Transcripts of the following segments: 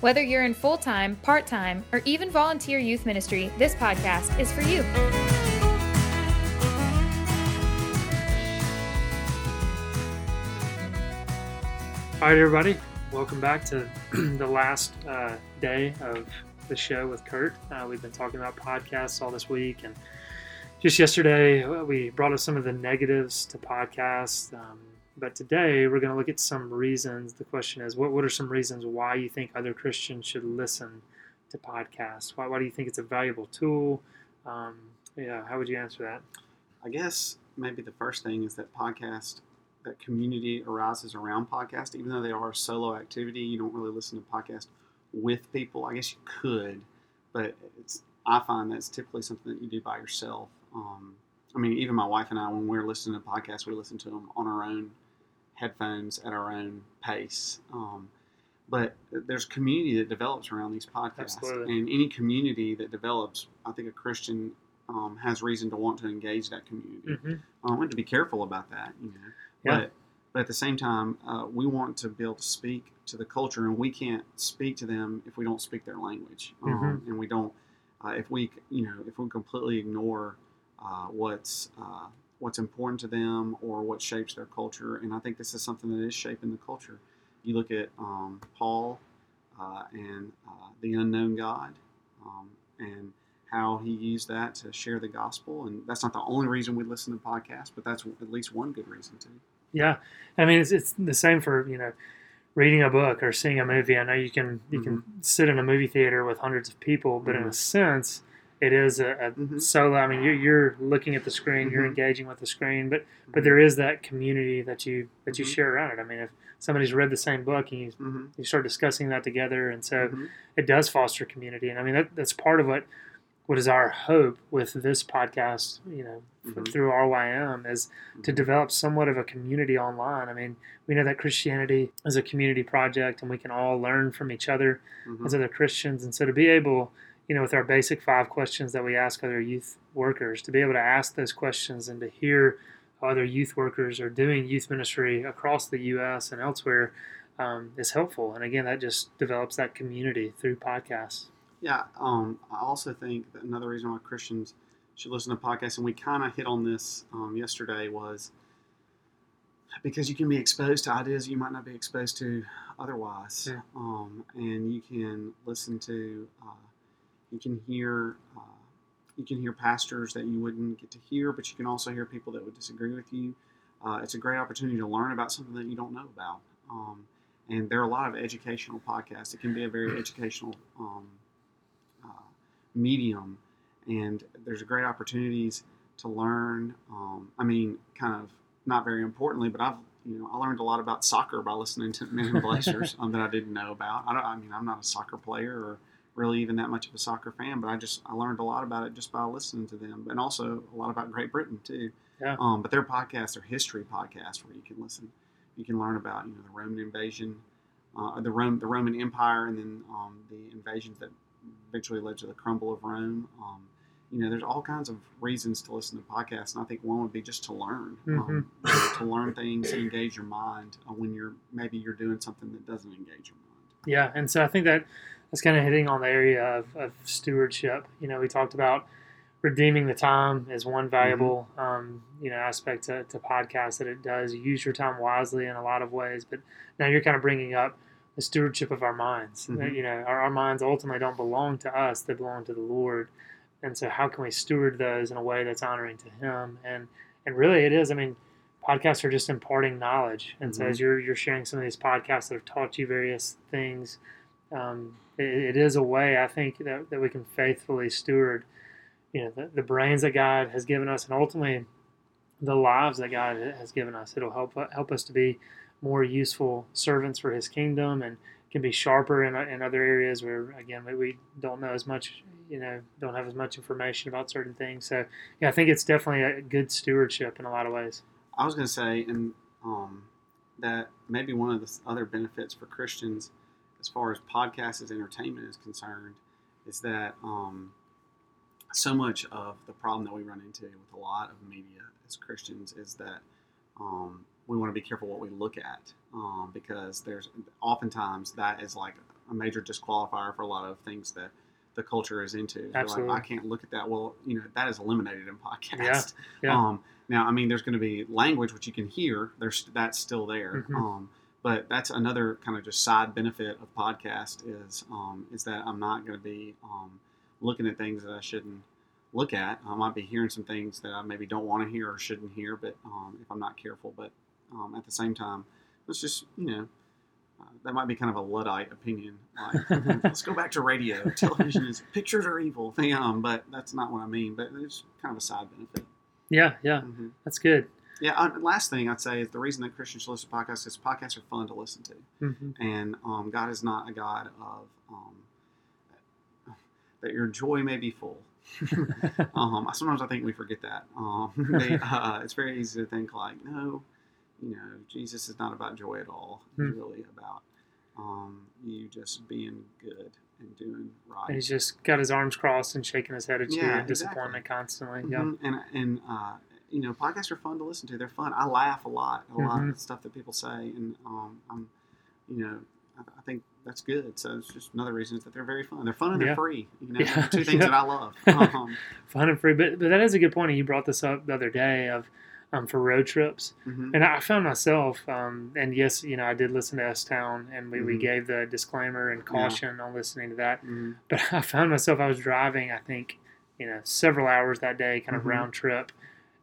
Whether you're in full time, part time, or even volunteer youth ministry, this podcast is for you. All right, everybody, welcome back to the last uh, day of the show with Kurt. Uh, we've been talking about podcasts all this week, and just yesterday uh, we brought up some of the negatives to podcasts. Um, but today we're going to look at some reasons. The question is, what, what are some reasons why you think other Christians should listen to podcasts? Why, why do you think it's a valuable tool? Um, yeah, how would you answer that? I guess maybe the first thing is that podcast, that community arises around podcast, even though they are a solo activity. You don't really listen to podcast with people. I guess you could, but it's I find that's typically something that you do by yourself. Um, I mean, even my wife and I, when we're listening to podcasts, we listen to them on our own headphones at our own pace. Um, but there's community that develops around these podcasts, Absolutely. and any community that develops, I think a Christian um, has reason to want to engage that community. Mm-hmm. Um, and to be careful about that, you know. Yeah. But but at the same time, uh, we want to be able to speak to the culture, and we can't speak to them if we don't speak their language, um, Mm-hmm. and we don't. Uh, if we you know if we completely ignore uh, what's uh, what's important to them or what shapes their culture, and I think this is something that is shaping the culture. You look at um, Paul uh, and uh, the unknown God, um, and how he used that to share the gospel. And that's not the only reason we listen to podcasts, but that's at least one good reason to. Yeah, I mean it's, it's the same for you know reading a book or seeing a movie. I know you can you can sit in a movie theater with hundreds of people, but in a Mhm. sense, it is a, a Mhm. solo. I mean, you're, you're looking at the screen, you're Mhm. engaging with the screen, but but Mhm. there is that community that you that you Mhm. share around it. I mean, if somebody's read the same book and you Mm-hmm. you start discussing that together, and so Mhm. it does foster community. And I mean, that, that's part of what what is our hope with this podcast. You know, Mhm. through RYM is to develop somewhat of a community online. I mean, we know that Christianity is a community project, and we can all learn from each other Mhm. as other Christians. And so to be able, you know, with our basic five questions that we ask other youth workers, to be able to ask those questions and to hear how other youth workers are doing youth ministry across the U.S. and elsewhere um, is helpful. And again, that just develops that community through podcasts. Yeah, um, I also think that another reason why Christians should listen to podcasts, and we kind of hit on this um, yesterday, was because you can be exposed to ideas you might not be exposed to otherwise, Yeah. um, and you can listen to, uh, you can hear, uh, you can hear pastors that you wouldn't get to hear, but you can also hear people that would disagree with you. Uh, it's a great opportunity to learn about something that you don't know about. Um, and there are a lot of educational podcasts. It can be a very educational um, uh, medium, and there's great opportunities to learn. Um, I mean, kind of not very importantly, but I've you know I learned a lot about soccer by listening to Men in Blazers um, that I didn't know about. I don't. I mean, I'm not a soccer player or really even that much of a soccer fan, but I just I learned a lot about it just by listening to them, and also a lot about Great Britain too. Yeah. Um, but their podcasts are history podcasts where you can listen. You can learn about you know the Roman invasion, uh, the Rome, the Roman Empire, and then um, the invasions that eventually led to the crumble of Rome. Um, you know, there's all kinds of reasons to listen to podcasts, and I think one would be just to learn, um, you know, to learn things, and engage your mind uh, when you're maybe you're doing something that doesn't engage your mind. Yeah, and so I think that that's kind of hitting on the area of, of stewardship. You know, we talked about redeeming the time as one valuable um, you know aspect to, to podcasts that it does use your time wisely in a lot of ways. But now you're kind of bringing up the stewardship of our minds. Mhm. You know, our, our minds ultimately don't belong to us; they belong to the Lord. And so, how can we steward those in a way that's honoring to Him? And and really, it is. I mean, podcasts are just imparting knowledge. And so, Mhm. as you're you're sharing some of these podcasts that have taught you various things, um, it, it is a way I think that, that we can faithfully steward, you know, the, the brains that God has given us, and ultimately the lives that God has given us. It'll help help us to be more useful servants for His kingdom and can be sharper in, in other areas where again we, we don't know as much you know don't have as much information about certain things so yeah i think it's definitely a good stewardship in a lot of ways I was going to say, and um, that maybe one of the other benefits for Christians, as far as podcasts as entertainment is concerned, is that um, so much of the problem that we run into with a lot of media as Christians is that um, we want to be careful what we look at um, because there's oftentimes that is like a major disqualifier for a lot of things that the culture is into. Absolutely. Like, I can't look at that. Well, you know, that is eliminated in podcast. Yeah, yeah. Um, now, I mean, there's going to be language which you can hear. There's that's still there. Mhm. Um, but that's another kind of just side benefit of podcast is um, is that I'm not going to be um, looking at things that I shouldn't look at. I might be hearing some things that I maybe don't want to hear or shouldn't hear, but um, if I'm not careful. But um, at the same time, let's just you know. Uh, that might be kind of a luddite opinion. Like, let's go back to radio. Television is pictures are evil. Um, but that's not what I mean. But it's kind of a side benefit. yeah yeah hmm that's good yeah, uh, last thing I'd say is the reason that Christians should listen to podcasts is podcasts are fun to listen to, hmm and um, God is not a God of um, that your joy may be full. um, sometimes I think we forget that. Um, they, uh, it's very easy to think like, no, you know, Jesus is not about joy at all. He's Hmm. really about um, you just being good and doing right. and he's just got his arms crossed and shaking his head at you Yeah, in disappointment constantly yeah Mhm, And and uh, you know, podcasts are fun to listen to. They're fun. I laugh a lot. A lot Mhm. of stuff that people say, and um, I'm, you know, I, I think that's good. So it's just another reason is that they're very fun. They're fun and they're free. You know, Yeah, two things yeah. that I love. Um, fun and free but, but that is a good point and you brought this up the other day of um, for road trips mhm. And I found myself, um, and yes, you know, I did listen to S Town, and we, we Mhm. gave the disclaimer and caution on listening to that. Mhm. But I found myself, I was driving, I think, you know, several hours that day, kind of Mhm. round trip.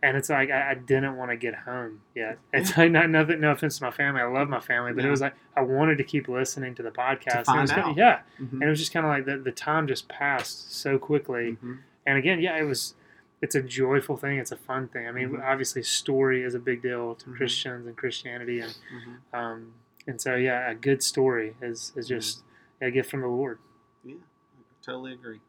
And it's like I, I didn't want to get home yet. It's like not nothing, no offense to my family. I love my family, but it was like I wanted to keep listening to the podcast. To And it was find kinda- yeah, Mhm. and it was just kind of like the, the time just passed so quickly. Mhm. And again, yeah, it was. It's a joyful thing. It's a fun thing. I mean, Mhm. obviously, story is a big deal to Mhm. Christians and Christianity, and Mhm. um, and so yeah, a good story is is just a gift from the Lord. Yeah, I totally agree.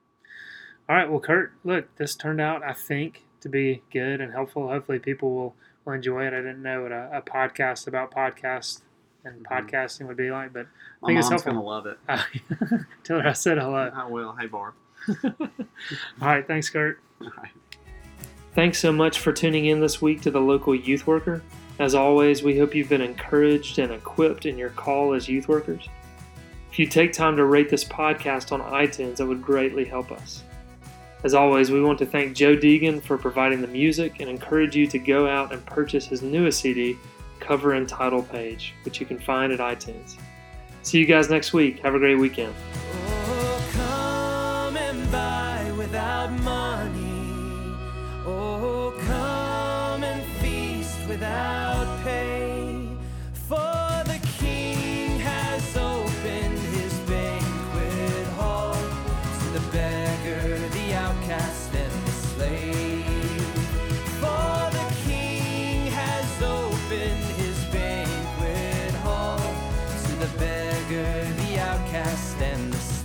All right, well, Kurt, look, this turned out, I think, to be good and helpful. Hopefully, people will will enjoy it. I didn't know what a, a podcast about podcasts and Mhm. podcasting would be like, but I My think it's helpful. gonna love it. uh, tell her I said hello. I will. Hey, Barb. All right, thanks, Kurt. All right. Thanks so much for tuning in this week to the local youth worker. As always, we hope you've been encouraged and equipped in your call as youth workers. If you take time to rate this podcast on iTunes, that would greatly help us. As always, we want to thank Joe Deegan for providing the music and encourage you to go out and purchase his newest CD, Cover and Title Page, which you can find at iTunes. See you guys next week. Have a great weekend. Oh, beggar, and the.